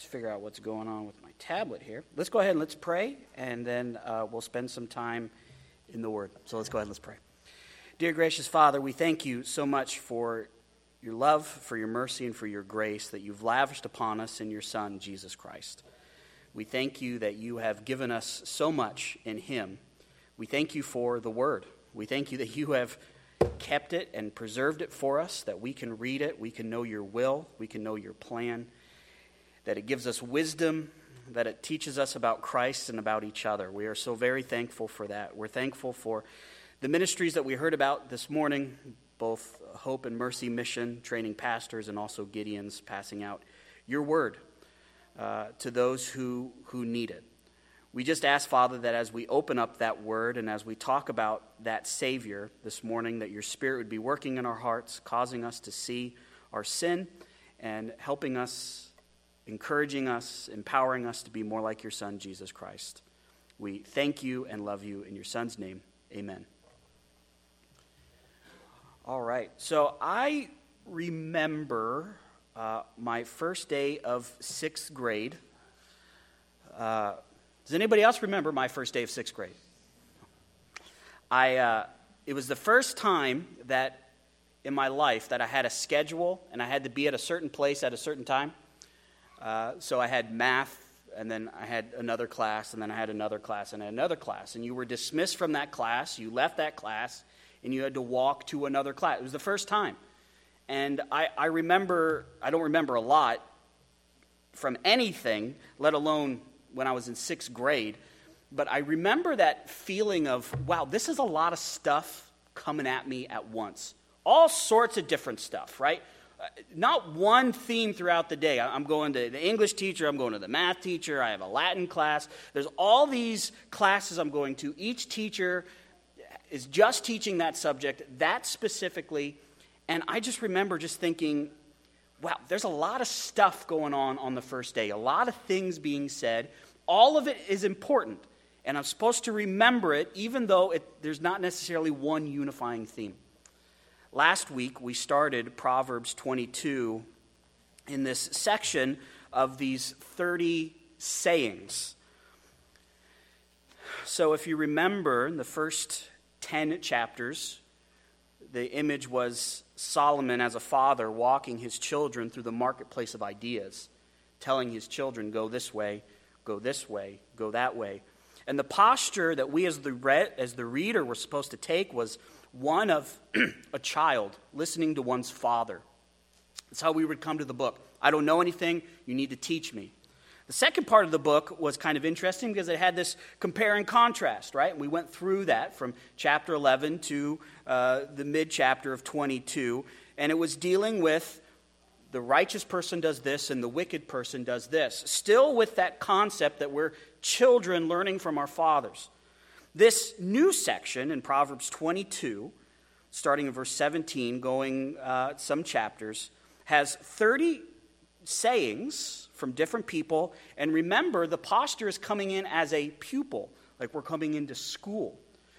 let's figure out what's going on with my tablet here. Let's go ahead and let's pray, and then uh, we'll spend some time in the Word. So let's go ahead and let's pray. Dear gracious Father, we thank you so much for your love, for your mercy, and for your grace that you've lavished upon us in your Son, Jesus Christ. We thank you that you have given us so much in Him. We thank you for the Word. We thank you that you have kept it and preserved it for us, that we can read it, we can know your will, we can know your plan, that it gives us wisdom, that it teaches us about Christ and about each other. We are so very thankful for that. We're thankful for the ministries that we heard about this morning, both Hope and Mercy Mission, training pastors, and also Gideon's passing out your word uh, to those who, who need it. We just ask, Father, that as we open up that word and as we talk about that Savior this morning, that your Spirit would be working in our hearts, causing us to see our sin and helping us, encouraging us, empowering us to be more like your Son, Jesus Christ. We thank you and love you in your Son's name. Amen. All right. So I remember uh, my first day of sixth grade. Uh, does anybody else remember my first day of sixth grade? I, uh, it was the first time that in my life that I had a schedule and I had to be at a certain place at a certain time. Uh, so I had math, and then I had another class, and then I had another class, and another class. And you were dismissed from that class, you left that class, and you had to walk to another class. It was the first time. And I, I remember, I don't remember a lot from anything, let alone when I was in sixth grade. But I remember that feeling of, wow, this is a lot of stuff coming at me at once. All sorts of different stuff, right? Uh, not one theme throughout the day. I'm going to the English teacher, I'm going to the math teacher, I have a Latin class. There's all these classes I'm going to. Each teacher is just teaching that subject, that specifically. And I just remember just thinking, wow, there's a lot of stuff going on on the first day, a lot of things being said. All of it is important. And I'm supposed to remember it, even though it, there's not necessarily one unifying theme. Last week, we started Proverbs 22 in this section of these 30 sayings. So, if you remember, in the first 10 chapters, the image was Solomon as a father walking his children through the marketplace of ideas, telling his children, go this way, go this way, go that way. And the posture that we as the, re- as the reader were supposed to take was one of a child listening to one's father. That's how we would come to the book. I don't know anything, you need to teach me. The second part of the book was kind of interesting because it had this compare and contrast, right? And we went through that from chapter 11 to uh, the mid chapter of 22. And it was dealing with the righteous person does this and the wicked person does this. Still with that concept that we're children learning from our fathers. This new section in Proverbs 22, starting in verse 17, going uh, some chapters, has 30 sayings from different people. And remember, the posture is coming in as a pupil, like we're coming into school.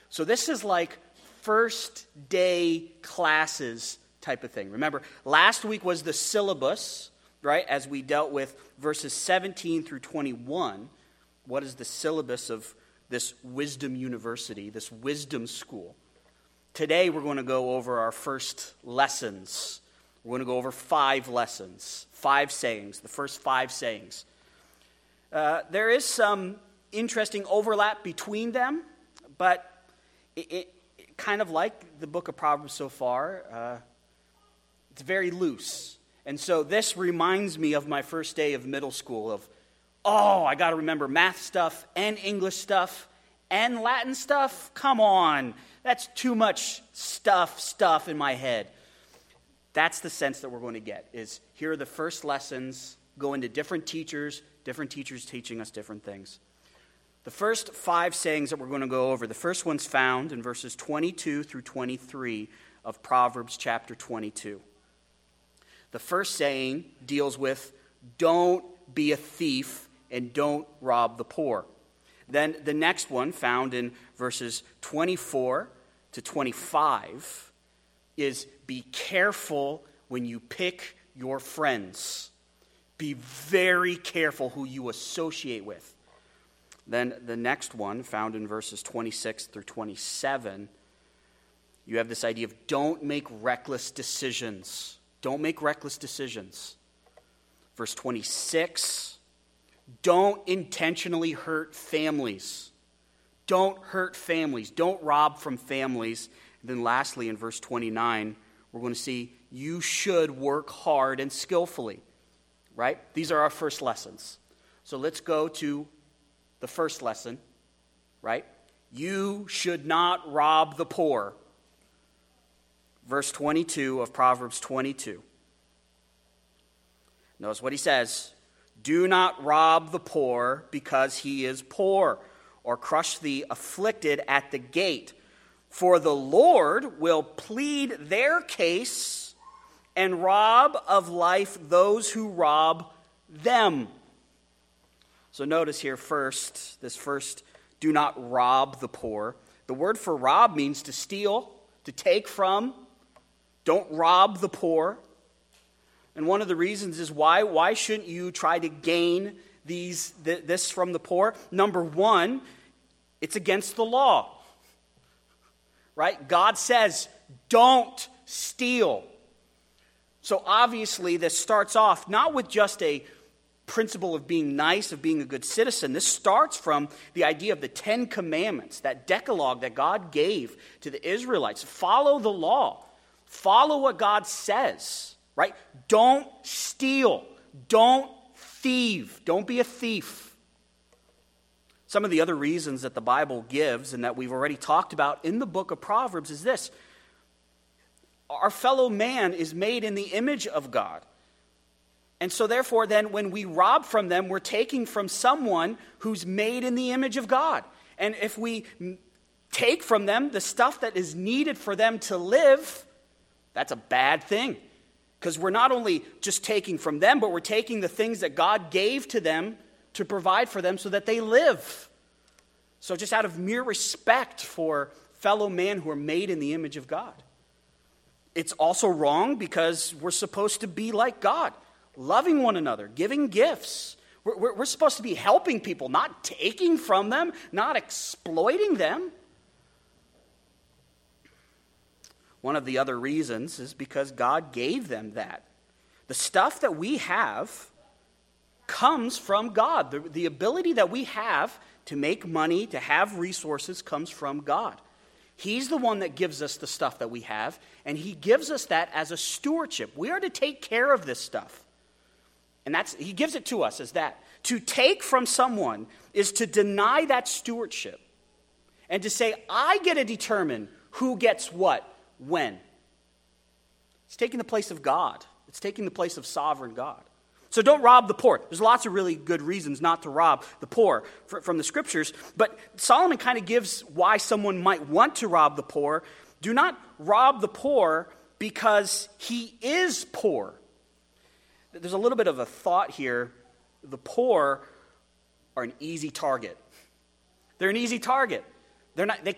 So this is like first day classes type of thing. Remember, last week was the syllabus, right, as we dealt with verses 17 through 21. What is the syllabus of this wisdom university, this wisdom school? Today, we're going to go over our first lessons. We're going to go over five lessons five sayings, the first five sayings. Uh, there is some interesting overlap between them, but it, it, kind of like the book of Proverbs so far, uh, it's very loose. And so this reminds me of my first day of middle school of, oh, I got to remember math stuff and English stuff and Latin stuff. Come on. That's too much stuff, stuff in my head. That's the sense that we're going to get is here are the first lessons, go into different teachers, different teachers teaching us different things. The first five sayings that we're going to go over, the first one's found in verses 22 through 23 of Proverbs chapter 22. The first saying deals with don't be a thief and don't rob the poor. Then the next one, found in verses 24 to 25, is be careful when you pick your friends. Be very careful who you associate with. Then the next one, found in verses 26 through 27, you have this idea of don't make reckless decisions. Don't make reckless decisions. Verse 26 don't intentionally hurt families. Don't hurt families. Don't rob from families. And then, lastly, in verse 29, we're going to see you should work hard and skillfully. Right? These are our first lessons. So let's go to the first lesson. Right? You should not rob the poor. Verse 22 of Proverbs 22. Notice what he says Do not rob the poor because he is poor, or crush the afflicted at the gate. For the Lord will plead their case and rob of life those who rob them. So notice here first, this first, do not rob the poor. The word for rob means to steal, to take from. Don't rob the poor. And one of the reasons is why why shouldn't you try to gain these th- this from the poor? Number 1, it's against the law. Right? God says, "Don't steal." So obviously this starts off not with just a principle of being nice, of being a good citizen. This starts from the idea of the 10 commandments, that decalogue that God gave to the Israelites. Follow the law. Follow what God says right? Don't steal. Don't thieve. Don't be a thief. Some of the other reasons that the Bible gives and that we've already talked about in the book of Proverbs is this our fellow man is made in the image of God. And so, therefore, then when we rob from them, we're taking from someone who's made in the image of God. And if we take from them the stuff that is needed for them to live, that's a bad thing. Because we're not only just taking from them, but we're taking the things that God gave to them to provide for them so that they live. So, just out of mere respect for fellow men who are made in the image of God. It's also wrong because we're supposed to be like God, loving one another, giving gifts. We're, we're, we're supposed to be helping people, not taking from them, not exploiting them. One of the other reasons is because God gave them that. The stuff that we have comes from God. The, the ability that we have to make money, to have resources, comes from God. He's the one that gives us the stuff that we have, and He gives us that as a stewardship. We are to take care of this stuff. And that's, He gives it to us as that. To take from someone is to deny that stewardship and to say, I get to determine who gets what when? It's taking the place of God, it's taking the place of sovereign God. So don't rob the poor. There's lots of really good reasons not to rob the poor from the scriptures, but Solomon kind of gives why someone might want to rob the poor. Do not rob the poor because he is poor. There's a little bit of a thought here. The poor are an easy target. They're an easy target. They're not, they,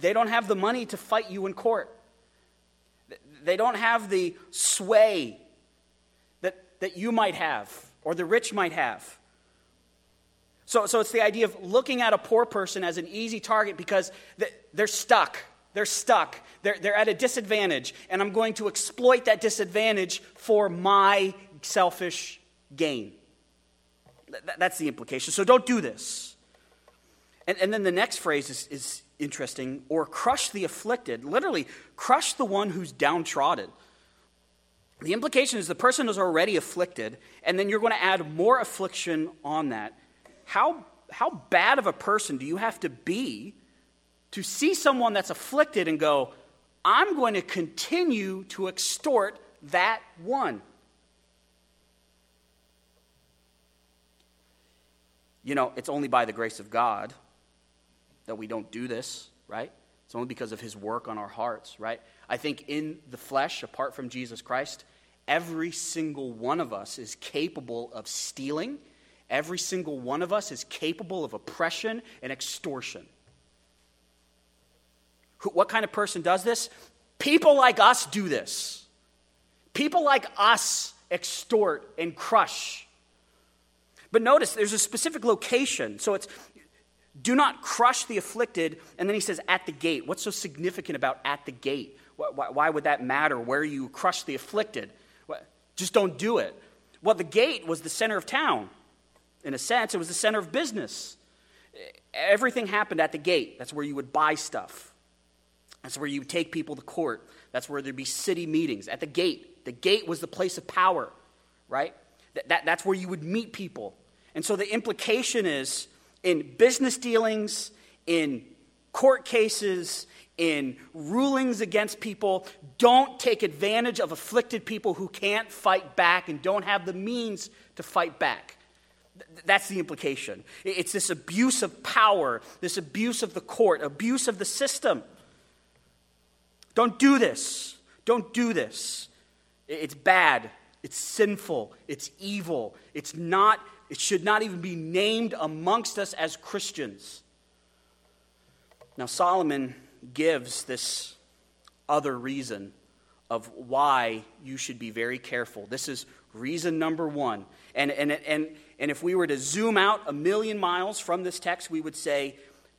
they don't have the money to fight you in court. They don't have the sway that, that you might have or the rich might have. So, so it's the idea of looking at a poor person as an easy target because they're stuck. They're stuck. They're, they're at a disadvantage. And I'm going to exploit that disadvantage for my selfish gain. That's the implication. So don't do this. And, and then the next phrase is, is interesting, or crush the afflicted, literally, crush the one who's downtrodden. The implication is the person is already afflicted, and then you're going to add more affliction on that. How, how bad of a person do you have to be to see someone that's afflicted and go, I'm going to continue to extort that one? You know, it's only by the grace of God that we don't do this, right? It's only because of his work on our hearts, right? I think in the flesh, apart from Jesus Christ, every single one of us is capable of stealing. Every single one of us is capable of oppression and extortion. What kind of person does this? People like us do this. People like us extort, and crush. But notice there's a specific location. So it's do not crush the afflicted. And then he says, at the gate. What's so significant about at the gate? Why, why would that matter where you crush the afflicted? Just don't do it. Well, the gate was the center of town. In a sense, it was the center of business. Everything happened at the gate. That's where you would buy stuff. That's where you would take people to court. That's where there'd be city meetings. At the gate. The gate was the place of power, right? That, that, that's where you would meet people. And so the implication is in business dealings, in court cases, in rulings against people, don't take advantage of afflicted people who can't fight back and don't have the means to fight back. That's the implication. It's this abuse of power, this abuse of the court, abuse of the system. Don't do this. Don't do this. It's bad. It's sinful. It's evil. It's not, it should not even be named amongst us as Christians. Now, Solomon gives this other reason of why you should be very careful. This is reason number one. And, and, and, and if we were to zoom out a million miles from this text, we would say,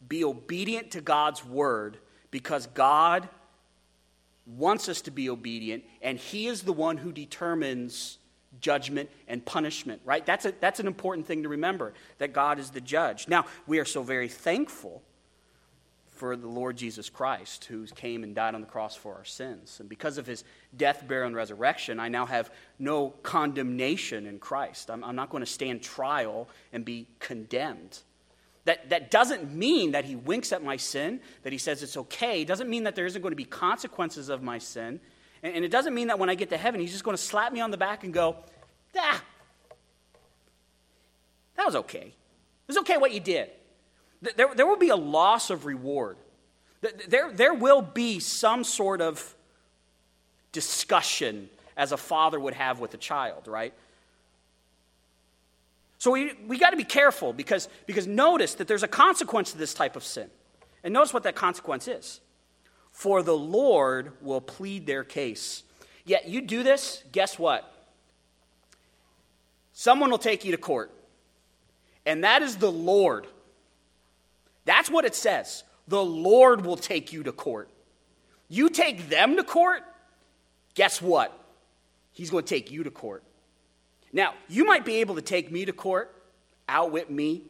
be obedient to God's word because God wants us to be obedient, and He is the one who determines judgment and punishment, right? That's, a, that's an important thing to remember that God is the judge. Now, we are so very thankful for the Lord Jesus Christ, who came and died on the cross for our sins. And because of his death, burial, and resurrection, I now have no condemnation in Christ. I'm, I'm not going to stand trial and be condemned. That, that doesn't mean that he winks at my sin, that he says it's okay. It doesn't mean that there isn't going to be consequences of my sin. And, and it doesn't mean that when I get to heaven, he's just going to slap me on the back and go, ah, that was okay. It was okay what you did. There, there will be a loss of reward. There, there will be some sort of discussion as a father would have with a child, right? So we, we got to be careful because, because notice that there's a consequence to this type of sin. And notice what that consequence is. For the Lord will plead their case. Yet you do this, guess what? Someone will take you to court. And that is the Lord that's what it says. The Lord will take you to court. You take them to court, guess what? He's going to take you to court. Now, you might be able to take me to court, outwit me.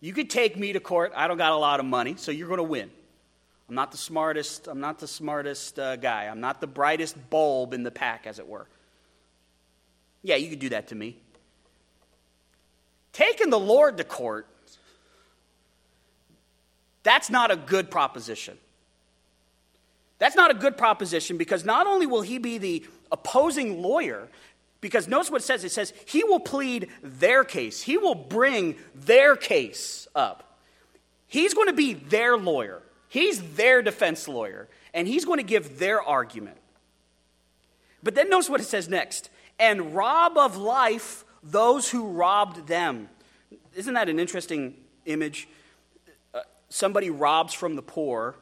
You could take me to court. I don't got a lot of money, so you're going to win. I'm not the smartest. I'm not the smartest uh, guy. I'm not the brightest bulb in the pack, as it were. Yeah, you could do that to me. Taking the Lord to court that's not a good proposition. That's not a good proposition because not only will he be the opposing lawyer, because notice what it says it says he will plead their case, he will bring their case up. He's going to be their lawyer, he's their defense lawyer, and he's going to give their argument. But then notice what it says next and rob of life those who robbed them. Isn't that an interesting image? Uh, somebody robs from the poor,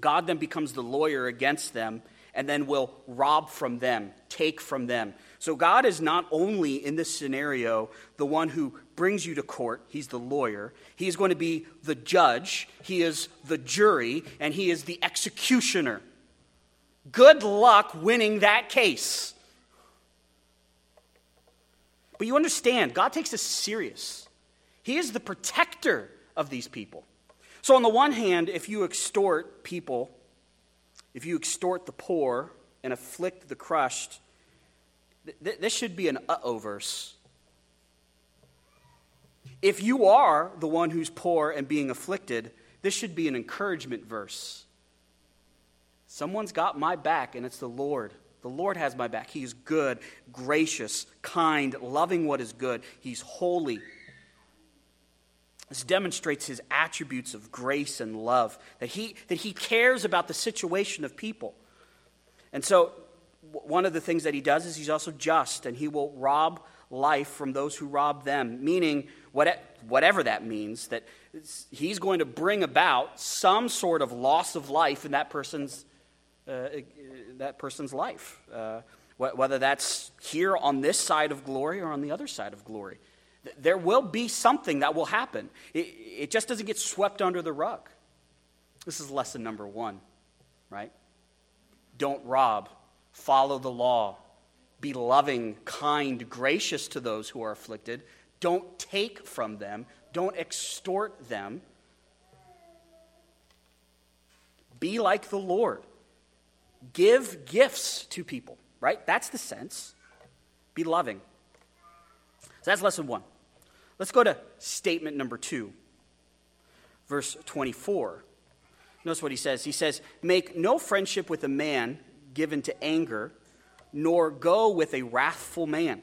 God then becomes the lawyer against them and then will rob from them, take from them. So God is not only in this scenario the one who brings you to court, he's the lawyer. He is going to be the judge, he is the jury, and he is the executioner. Good luck winning that case. But you understand, God takes this serious. He is the protector of these people. So, on the one hand, if you extort people, if you extort the poor and afflict the crushed, th- this should be an uh oh verse. If you are the one who's poor and being afflicted, this should be an encouragement verse. Someone's got my back, and it's the Lord. The Lord has my back. He's good, gracious, kind, loving what is good. He's holy. This demonstrates his attributes of grace and love, that he, that he cares about the situation of people. And so, one of the things that he does is he's also just, and he will rob life from those who rob them, meaning whatever that means, that he's going to bring about some sort of loss of life in that person's, that person's life. Uh, whether that's here on this side of glory or on the other side of glory. There will be something that will happen. It, it just doesn't get swept under the rug. This is lesson number one, right? Don't rob, follow the law, be loving, kind, gracious to those who are afflicted. Don't take from them, don't extort them. Be like the Lord. Give gifts to people, right? That's the sense. Be loving. So that's lesson one. Let's go to statement number two, verse 24. Notice what he says. He says, Make no friendship with a man given to anger, nor go with a wrathful man.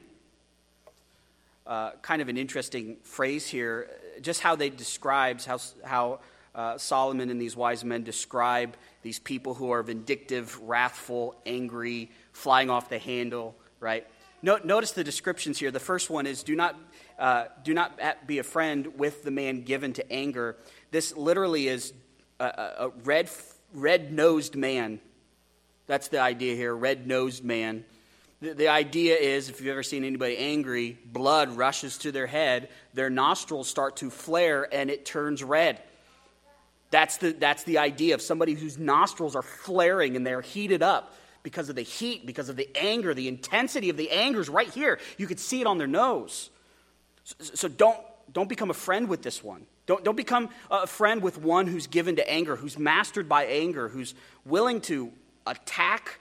Uh, kind of an interesting phrase here, just how they describes how, how uh, Solomon and these wise men describe these people who are vindictive, wrathful, angry, flying off the handle, right? notice the descriptions here. The first one is do not uh, do not be a friend with the man given to anger. This literally is a, a red, red nosed man. That's the idea here, red nosed man. The, the idea is if you've ever seen anybody angry, blood rushes to their head, their nostrils start to flare, and it turns red. That's the, that's the idea of somebody whose nostrils are flaring and they're heated up because of the heat, because of the anger. The intensity of the anger is right here. You could see it on their nose. So don't, don't become a friend with this one. Don't, don't become a friend with one who's given to anger, who's mastered by anger, who's willing to attack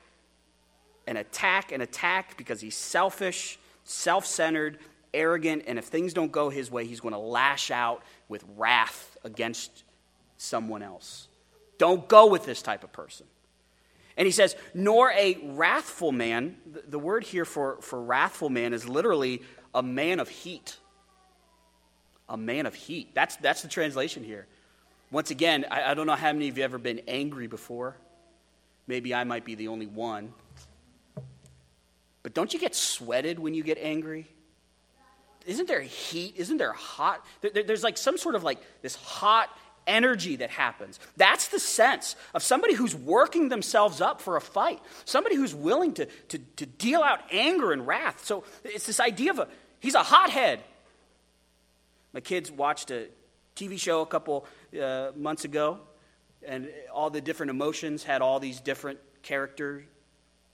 and attack and attack because he's selfish, self centered, arrogant, and if things don't go his way, he's going to lash out with wrath against someone else. Don't go with this type of person. And he says, nor a wrathful man. The word here for, for wrathful man is literally a man of heat a man of heat. That's, that's the translation here. Once again, I, I don't know how many of you have ever been angry before. Maybe I might be the only one. But don't you get sweated when you get angry? Isn't there heat? Isn't there hot? There, there's like some sort of like this hot energy that happens. That's the sense of somebody who's working themselves up for a fight, somebody who's willing to, to, to deal out anger and wrath. So it's this idea of a, he's a hothead. My kids watched a TV show a couple uh, months ago, and all the different emotions had all these different character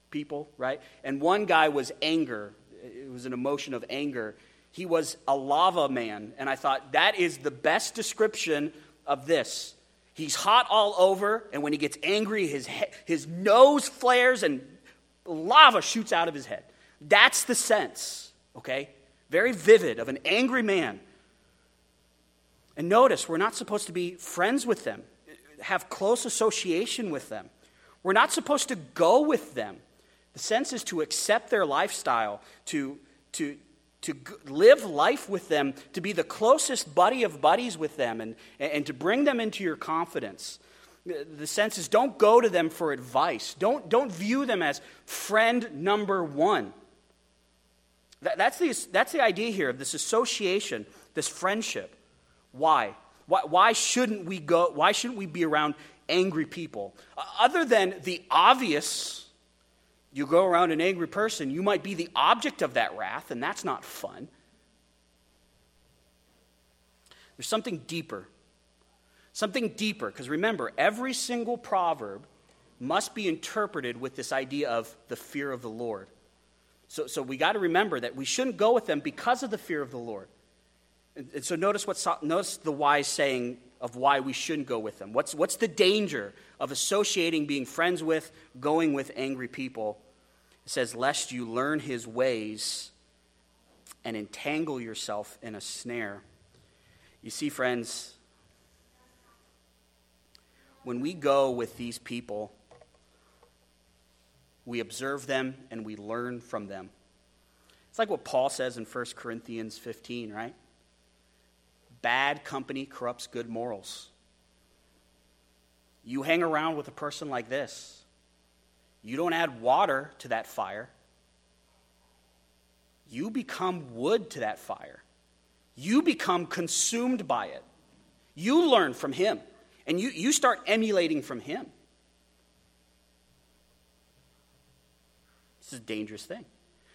people, right? And one guy was anger. It was an emotion of anger. He was a lava man, and I thought that is the best description of this. He's hot all over, and when he gets angry, his, he- his nose flares and lava shoots out of his head. That's the sense, okay? Very vivid of an angry man and notice, we're not supposed to be friends with them, have close association with them. We're not supposed to go with them. The sense is to accept their lifestyle, to, to, to live life with them, to be the closest buddy of buddies with them, and, and to bring them into your confidence. The sense is don't go to them for advice, don't, don't view them as friend number one. That, that's, the, that's the idea here of this association, this friendship. Why? Why, why shouldn't we go? Why shouldn't we be around angry people? Other than the obvious, you go around an angry person, you might be the object of that wrath, and that's not fun. There's something deeper. Something deeper, because remember, every single proverb must be interpreted with this idea of the fear of the Lord. So, so we got to remember that we shouldn't go with them because of the fear of the Lord. And so notice, what, notice the wise saying of why we shouldn't go with them. What's, what's the danger of associating, being friends with, going with angry people? It says, Lest you learn his ways and entangle yourself in a snare. You see, friends, when we go with these people, we observe them and we learn from them. It's like what Paul says in 1 Corinthians 15, right? Bad company corrupts good morals. You hang around with a person like this, you don't add water to that fire, you become wood to that fire. You become consumed by it. You learn from him, and you, you start emulating from him. This is a dangerous thing.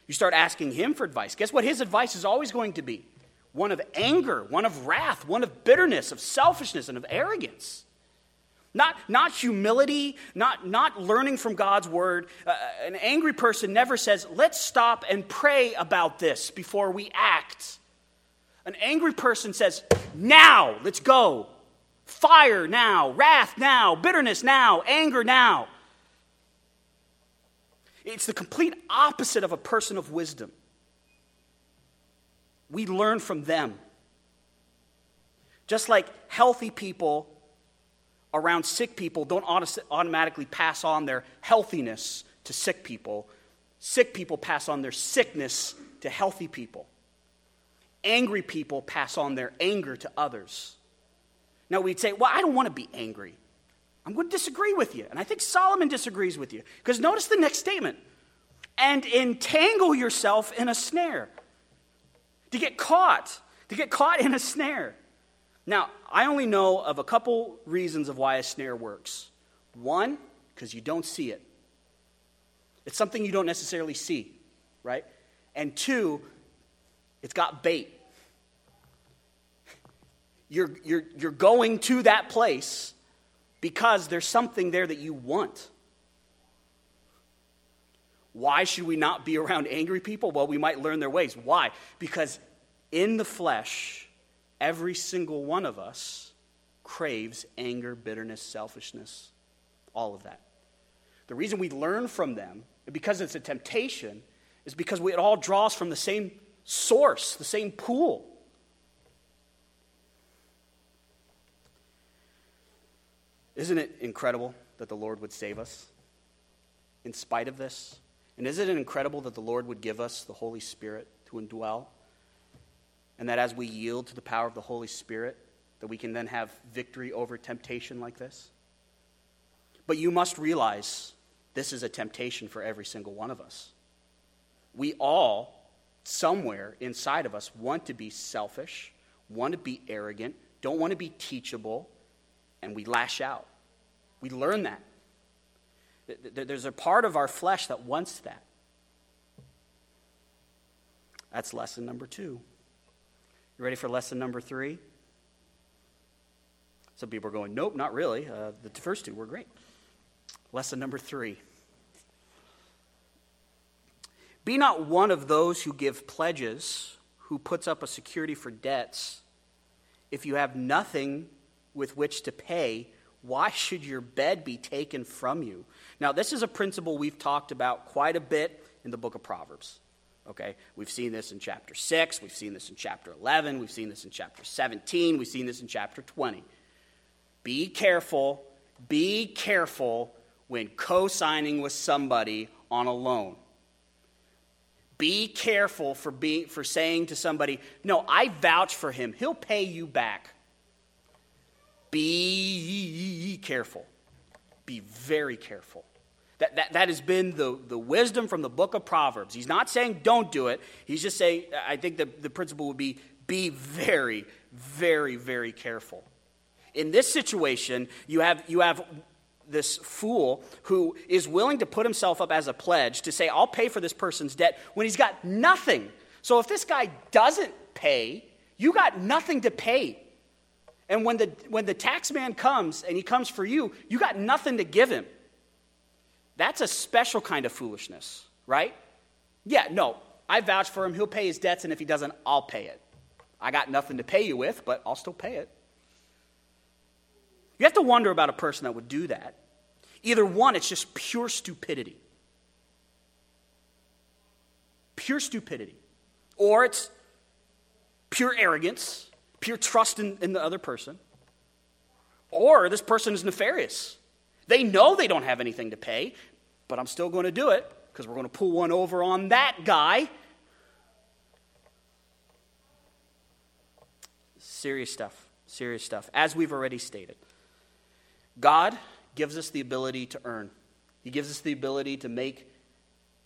You start asking him for advice. Guess what his advice is always going to be? One of anger, one of wrath, one of bitterness, of selfishness, and of arrogance. Not, not humility, not, not learning from God's word. Uh, an angry person never says, let's stop and pray about this before we act. An angry person says, now, let's go. Fire now, wrath now, bitterness now, anger now. It's the complete opposite of a person of wisdom. We learn from them. Just like healthy people around sick people don't automatically pass on their healthiness to sick people, sick people pass on their sickness to healthy people. Angry people pass on their anger to others. Now we'd say, well, I don't want to be angry. I'm going to disagree with you. And I think Solomon disagrees with you. Because notice the next statement and entangle yourself in a snare. To get caught, to get caught in a snare. Now, I only know of a couple reasons of why a snare works. One, because you don't see it, it's something you don't necessarily see, right? And two, it's got bait. You're, you're, you're going to that place because there's something there that you want. Why should we not be around angry people? Well, we might learn their ways. Why? Because in the flesh, every single one of us craves anger, bitterness, selfishness, all of that. The reason we learn from them, because it's a temptation, is because it all draws from the same source, the same pool. Isn't it incredible that the Lord would save us in spite of this? And isn't it incredible that the Lord would give us the Holy Spirit to indwell? And that as we yield to the power of the Holy Spirit, that we can then have victory over temptation like this? But you must realize this is a temptation for every single one of us. We all, somewhere inside of us, want to be selfish, want to be arrogant, don't want to be teachable, and we lash out. We learn that. There's a part of our flesh that wants that. That's lesson number two. You ready for lesson number three? Some people are going, nope, not really. Uh, the first two were great. Lesson number three Be not one of those who give pledges, who puts up a security for debts. If you have nothing with which to pay, why should your bed be taken from you? Now, this is a principle we've talked about quite a bit in the book of Proverbs. Okay? We've seen this in chapter 6, we've seen this in chapter 11, we've seen this in chapter 17, we've seen this in chapter 20. Be careful, be careful when co signing with somebody on a loan. Be careful for, being, for saying to somebody, No, I vouch for him, he'll pay you back. Be careful. Be very careful. That, that, that has been the, the wisdom from the book of Proverbs. He's not saying don't do it. He's just saying, I think the, the principle would be be very, very, very careful. In this situation, you have, you have this fool who is willing to put himself up as a pledge to say, I'll pay for this person's debt when he's got nothing. So if this guy doesn't pay, you got nothing to pay. And when the, when the tax man comes and he comes for you, you got nothing to give him. That's a special kind of foolishness, right? Yeah, no, I vouch for him. He'll pay his debts, and if he doesn't, I'll pay it. I got nothing to pay you with, but I'll still pay it. You have to wonder about a person that would do that. Either one, it's just pure stupidity. Pure stupidity. Or it's pure arrogance pure trust in, in the other person. Or this person is nefarious. They know they don't have anything to pay, but I'm still going to do it because we're going to pull one over on that guy. Serious stuff. Serious stuff. As we've already stated, God gives us the ability to earn, He gives us the ability to make,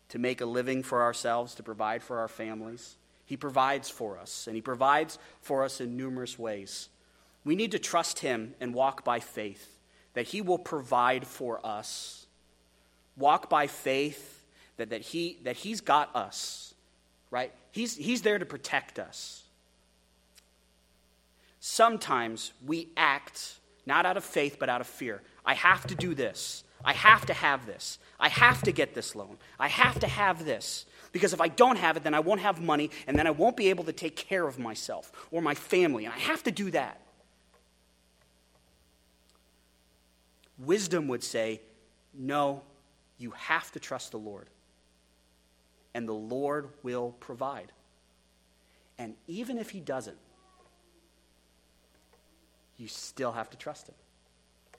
to make a living for ourselves, to provide for our families. He provides for us, and He provides for us in numerous ways. We need to trust Him and walk by faith, that He will provide for us. Walk by faith that, that, he, that He's got us, right? He's, he's there to protect us. Sometimes we act not out of faith, but out of fear. I have to do this. I have to have this. I have to get this loan. I have to have this. Because if I don't have it, then I won't have money, and then I won't be able to take care of myself or my family. And I have to do that. Wisdom would say, no, you have to trust the Lord. And the Lord will provide. And even if He doesn't, you still have to trust Him.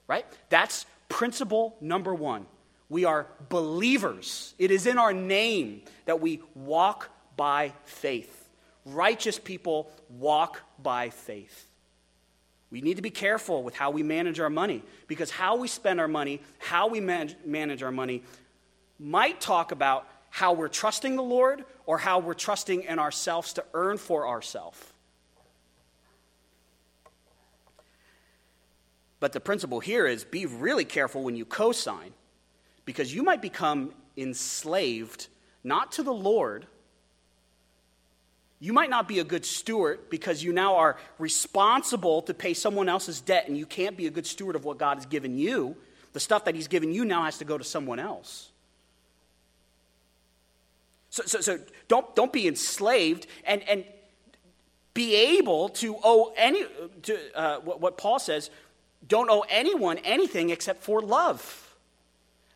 Right? That's principle number one. We are believers. It is in our name that we walk by faith. Righteous people walk by faith. We need to be careful with how we manage our money because how we spend our money, how we manage, our money, might talk about how we're trusting the Lord or how we're trusting in ourselves to earn for ourselves. But the principle here is be really careful when you co sign because you might become enslaved not to the Lord. You might not be a good steward because you now are responsible to pay someone else's debt and you can't be a good steward of what God has given you. The stuff that He's given you now has to go to someone else. So, so, so don't, don't be enslaved and, and be able to owe any, to, uh, what, what Paul says, don't owe anyone anything except for love.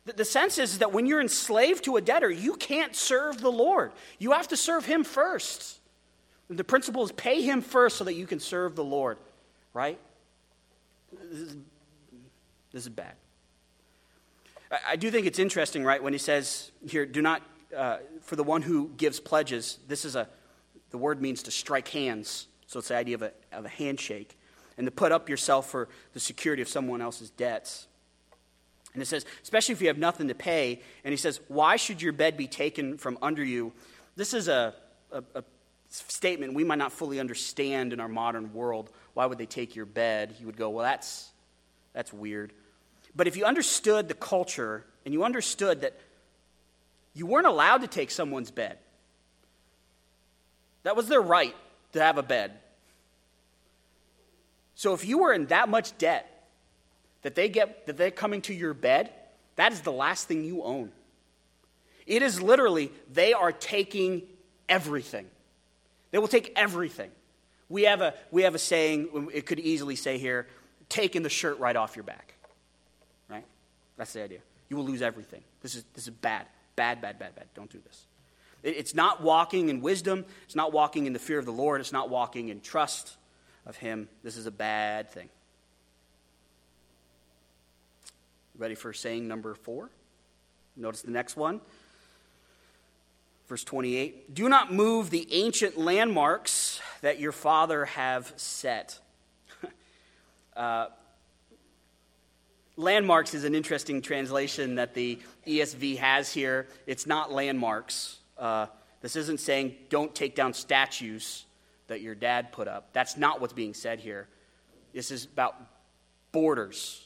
The, the sense is that when you're enslaved to a debtor, you can't serve the Lord. You have to serve him first. The principle is pay him first so that you can serve the Lord, right? This is, this is bad. I, I, do think it's interesting, right, when he says here, do not, uh, for the one who gives pledges, this is a, the word means to strike hands. So it's the idea of a, of a handshake and to put up yourself for the security of someone else's debts. And it says, especially if you have nothing to pay. And he says, why should your bed be taken from under you? This is a, a, a statement we might not fully understand in our modern world. Why would they take your bed? You would go, well, that's, that's weird. But if you understood the culture and you understood that you weren't allowed to take someone's bed, that was their right to have a bed. So if you were in that much debt that they get that they're coming to your bed, that is the last thing you own. It is literally they are taking everything. They will take everything. We have a we have a saying, um, it could easily say here, taking the shirt right off your back. Right? That's the idea. You will lose everything. This is this is bad. Bad, bad, bad, bad. Don't do this. It's not walking in wisdom. It's not walking in the fear of the Lord. It's not walking in trust of him. This is a bad thing. Ready for saying number four? Notice the next one. Verse 28 Do not move the ancient landmarks that your father have set. uh, landmarks is an interesting translation that the ESV has here. It's not landmarks. Uh, this isn't saying don't take down statues that your dad put up. That's not what's being said here. This is about borders.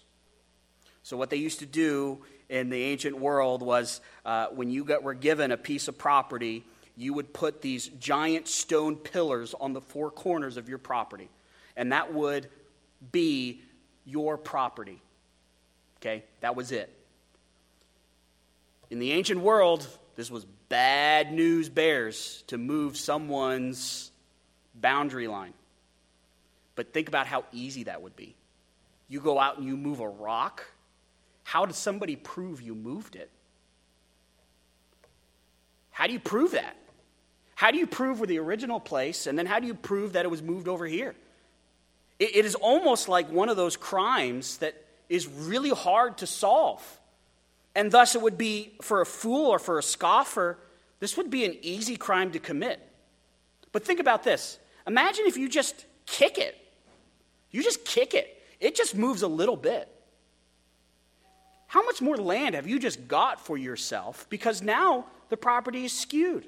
So, what they used to do in the ancient world was uh, when you got, were given a piece of property, you would put these giant stone pillars on the four corners of your property. And that would be your property. Okay? That was it. In the ancient world, this was bad news bears to move someone's boundary line. But think about how easy that would be. You go out and you move a rock. How does somebody prove you moved it? How do you prove that? How do you prove where the original place, and then how do you prove that it was moved over here? it, it is almost like one of those crimes that is really hard to solve. And thus, it would be for a fool or for a scoffer, this would be an easy crime to commit. But think about this Imagine if you just kick it. You just kick it, it just moves a little bit. How much more land have you just got for yourself because now the property is skewed?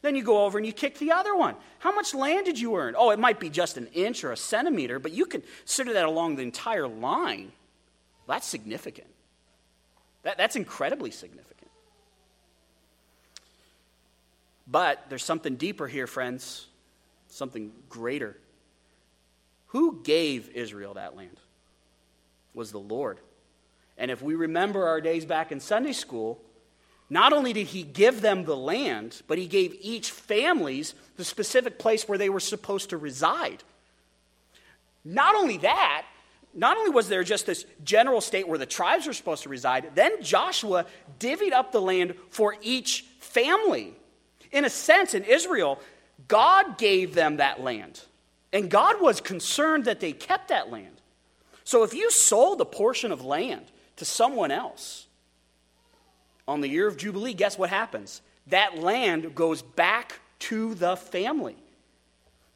Then you go over and you kick the other one. How much land did you earn? Oh, it might be just an inch or a centimeter, but you consider that along the entire line. That's significant. That, that's incredibly significant. But there's something deeper here, friends, something greater. Who gave Israel that land? Was the Lord. And if we remember our days back in Sunday school, not only did he give them the land, but he gave each families the specific place where they were supposed to reside. Not only that, not only was there just this general state where the tribes were supposed to reside, then Joshua divvied up the land for each family. In a sense, in Israel, God gave them that land. And God was concerned that they kept that land. So if you sold a portion of land to someone else on the year of Jubilee, guess what happens? That land goes back to the family.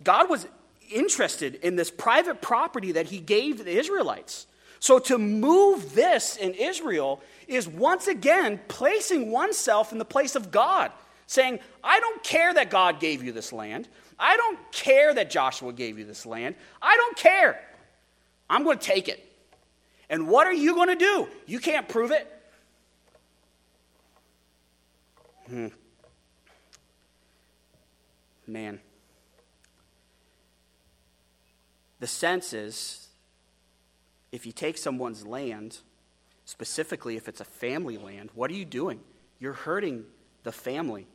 God was interested in this private property that he gave the Israelites. So to move this in Israel is once again placing oneself in the place of God, saying, I don't care that God gave you this land. I don't care that Joshua gave you this land. I don't care. I'm going to take it. And what are you going to do? You can't prove it. Hmm. Man. The sense is if you take someone's land, specifically if it's a family land, what are you doing? You're hurting the family.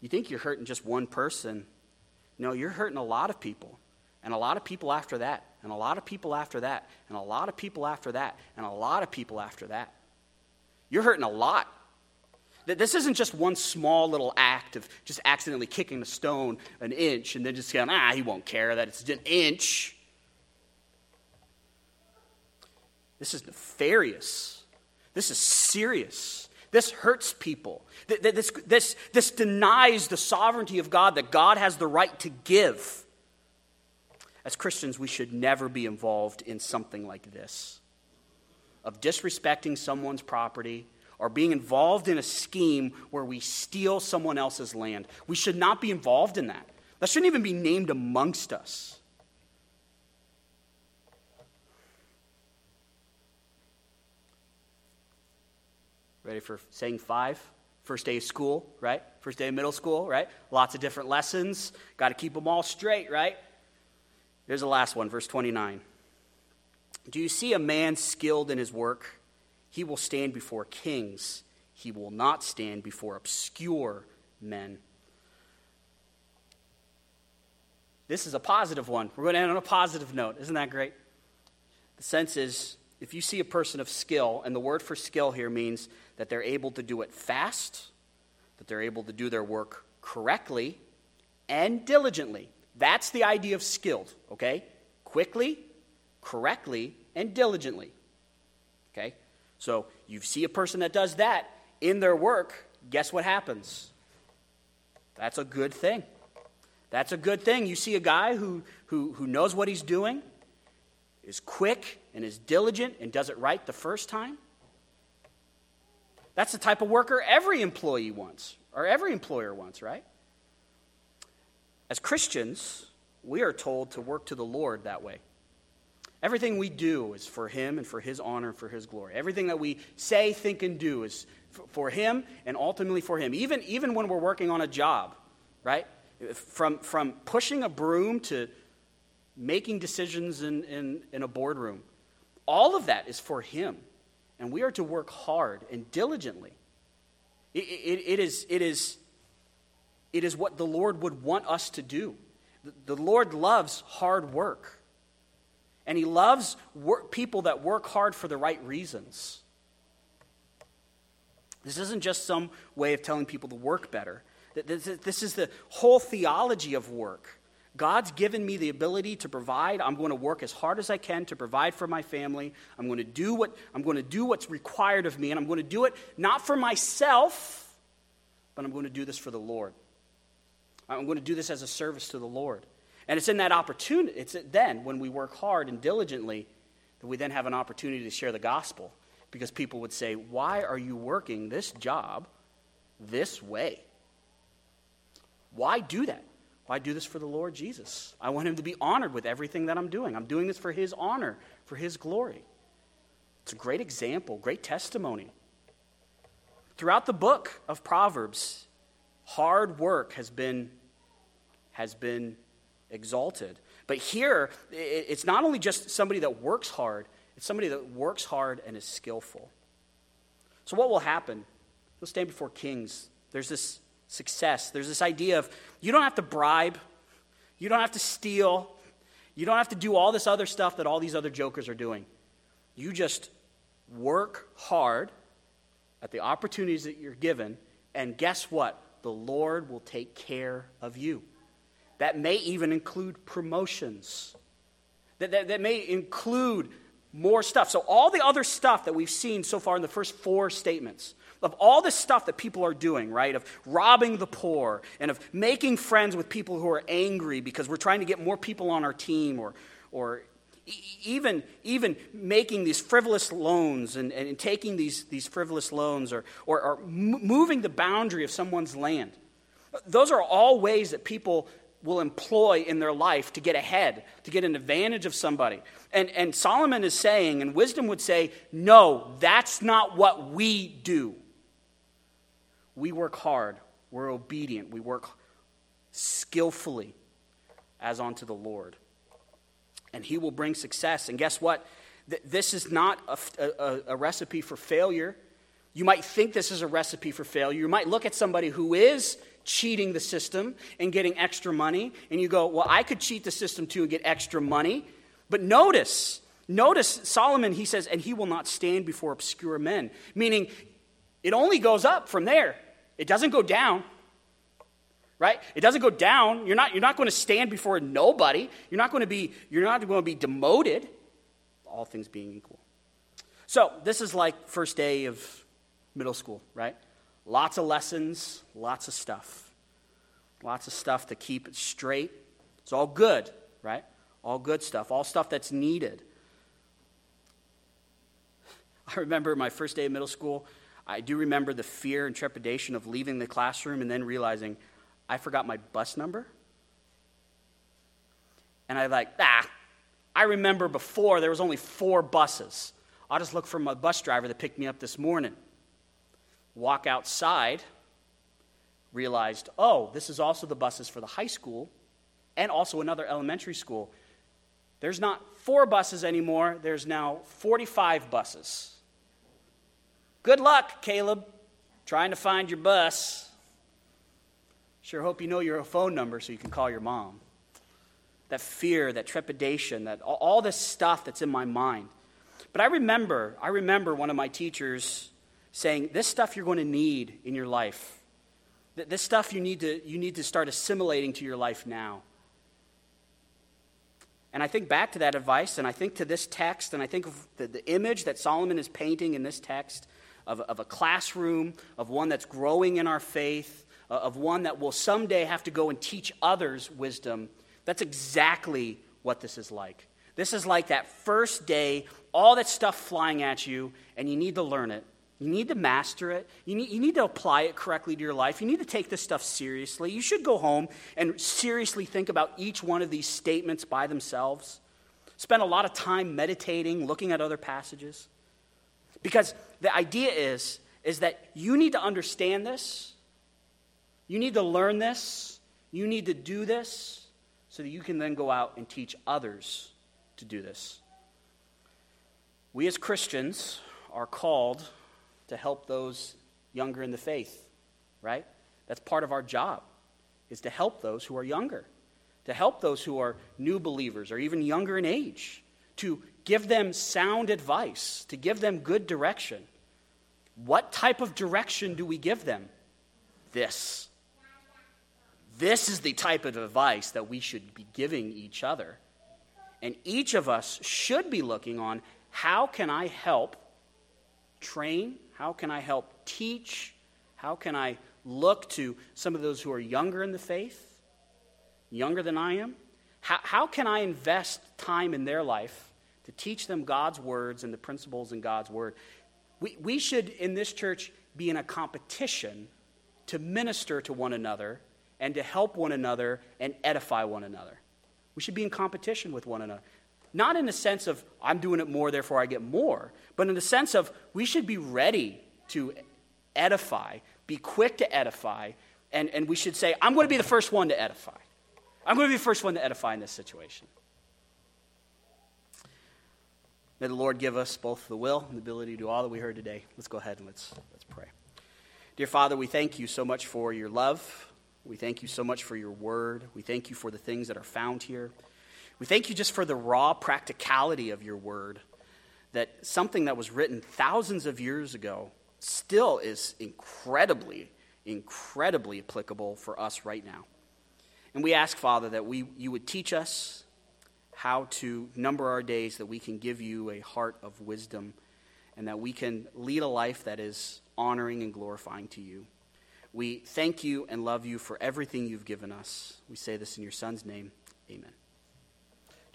You think you're hurting just one person. No, you're hurting a lot of people, and a lot of people after that, and a lot of people after that, and a lot of people after that, and a lot of people after that. You're hurting a lot. This isn't just one small little act of just accidentally kicking a stone an inch and then just going, ah, he won't care that it's an inch. This is nefarious. This is serious. This hurts people. This, this, this denies the sovereignty of God that God has the right to give. As Christians, we should never be involved in something like this of disrespecting someone's property or being involved in a scheme where we steal someone else's land. We should not be involved in that. That shouldn't even be named amongst us. Ready for saying five? First day of school, right? First day of middle school, right? Lots of different lessons. Got to keep them all straight, right? Here's the last one, verse 29. Do you see a man skilled in his work? He will stand before kings, he will not stand before obscure men. This is a positive one. We're going to end on a positive note. Isn't that great? The sense is if you see a person of skill, and the word for skill here means that they're able to do it fast, that they're able to do their work correctly and diligently. That's the idea of skilled, okay? Quickly, correctly, and diligently. Okay? So you see a person that does that in their work, guess what happens? That's a good thing. That's a good thing. You see a guy who, who, who knows what he's doing, is quick and is diligent and does it right the first time. That's the type of worker every employee wants, or every employer wants, right? As Christians, we are told to work to the Lord that way. Everything we do is for Him and for His honor and for His glory. Everything that we say, think, and do is for Him and ultimately for Him. Even, even when we're working on a job, right? From, from pushing a broom to making decisions in, in, in a boardroom, all of that is for Him. And we are to work hard and diligently. It, it, it, is, it, is, it is what the Lord would want us to do. The, Lord loves hard work. And he loves work, people that work hard for the right reasons. This isn't just some way of telling people to work better. This is the whole theology of work. God's given me the ability to provide. I'm going to work as hard as I can to provide for my family. I'm going to do what I'm going to do what's required of me and I'm going to do it not for myself, but I'm going to do this for the Lord. I'm going to do this as a service to the Lord. And it's in that opportunity, it's then when we work hard and diligently that we then have an opportunity to share the gospel. Because people would say, Why are you working this job this way? Why do that? Why do this for the Lord Jesus? I want him to be honored with everything that I'm doing. I'm doing this for his honor, for his glory. It's a great example, great testimony. Throughout the book of Proverbs, Hard work has been, has been exalted. But here, it's not only just somebody that works hard, it's somebody that works hard and is skillful. So, what will happen? You'll stand before kings. There's this success. There's this idea of you don't have to bribe, you don't have to steal, you don't have to do all this other stuff that all these other jokers are doing. You just work hard at the opportunities that you're given, and guess what? The Lord will take care of you. That may even include promotions. That, that, that may include more stuff. So, all the other stuff that we've seen so far in the first four statements, of all the stuff that people are doing, right? Of robbing the poor and of making friends with people who are angry because we're trying to get more people on our team or, or even, even making these frivolous loans and, and taking these, these frivolous loans or, or, or moving the boundary of someone's land. Those are all ways that people will employ in their life to get ahead, to get an advantage of somebody. And, and Solomon is saying, and wisdom would say, no, that's not what we do. We work hard, we're obedient, we work skillfully as unto the Lord. And He will bring success. And guess what? This is not a, a, a recipe for failure. You might think this is a recipe for failure. You might look at somebody who is cheating the system and getting extra money, and you go, Well, I could cheat the system too and get extra money. But notice, notice Solomon, he says, and he will not stand before obscure men, meaning it only goes up from there. It doesn't go down. Right? It doesn't go down. You're not, you're not going to stand before nobody. You're not going to be, you're not going to be demoted, all things being equal. So, this is like first day of middle school, right? Lots of lessons, lots of stuff. Lots of stuff to keep it straight. It's all good, right? All good stuff, all stuff that's needed. I remember my first day of middle school, I do remember the fear and trepidation of leaving the classroom and then realizing I forgot my bus number. And I like, ah, I remember before there was only four buses. I'll just look for my bus driver that picked me up this morning. Walk outside, realized, oh, this is also the buses for the high school and also another elementary school. There's not four buses anymore, there's now 45 buses. Good luck, Caleb, trying to find your bus. Sure hope you know your phone number so you can call your mom. That fear, that trepidation, that all this stuff that's in my mind. But I remember, I remember one of my teachers saying, This stuff you're going to need in your life. This stuff you need to, you need to start assimilating to your life now. And I think back to that advice, and I think to this text, and I think of the, the image that Solomon is painting in this text of, of a classroom, of one that's growing in our faith, of one that will someday have to go and teach others wisdom. That's exactly what this is like. This is like that first day, all that stuff flying at you, and you need to learn it. You need to master it. You need, you need to apply it correctly to your life. You need to take this stuff seriously. You should go home and seriously think about each one of these statements by themselves. Spend a lot of time meditating, looking at other passages. Because the idea is, is that you need to understand this, you need to learn this, you need to do this, so that you can then go out and teach others to do this. We as Christians are called to help those younger in the faith, right? That's part of our job, is to help those who are younger, to help those who are new believers or even younger in age, to give them sound advice, to give them good direction. What type of direction do we give them? This. This is the type of advice that we should be giving each other. And each of us should be looking on how can I help train? How can I help teach? How can I look to some of those who are younger in the faith, younger than I am? How, how can I invest time in their life to teach them God's words and the principles in God's word. We, we should, in this church, be in a competition to minister to one another and to help one another and edify one another. We should be in competition with one another. Not in the sense of, I'm doing it more, therefore I get more, but in the sense of, we should be ready to edify, be quick to edify, And, and we should say, I'm going to be the first one to edify. I'm going to be the first one to edify in this situation. May the Lord give us both the will and the ability to do all that we heard today. Let's go ahead and let's, let's pray. Dear Father, we thank you so much for your love. We thank you so much for your word. We thank you for the things that are found here. We thank you just for the raw practicality of your word, that something that was written thousands of years ago still is incredibly, incredibly applicable for us right now. And we ask, Father, that we, you would teach us how to number our days, that we can give you a heart of wisdom, and that we can lead a life that is honoring and glorifying to you. We thank you and love you for everything you've given us. We say this in your Son's name. Amen.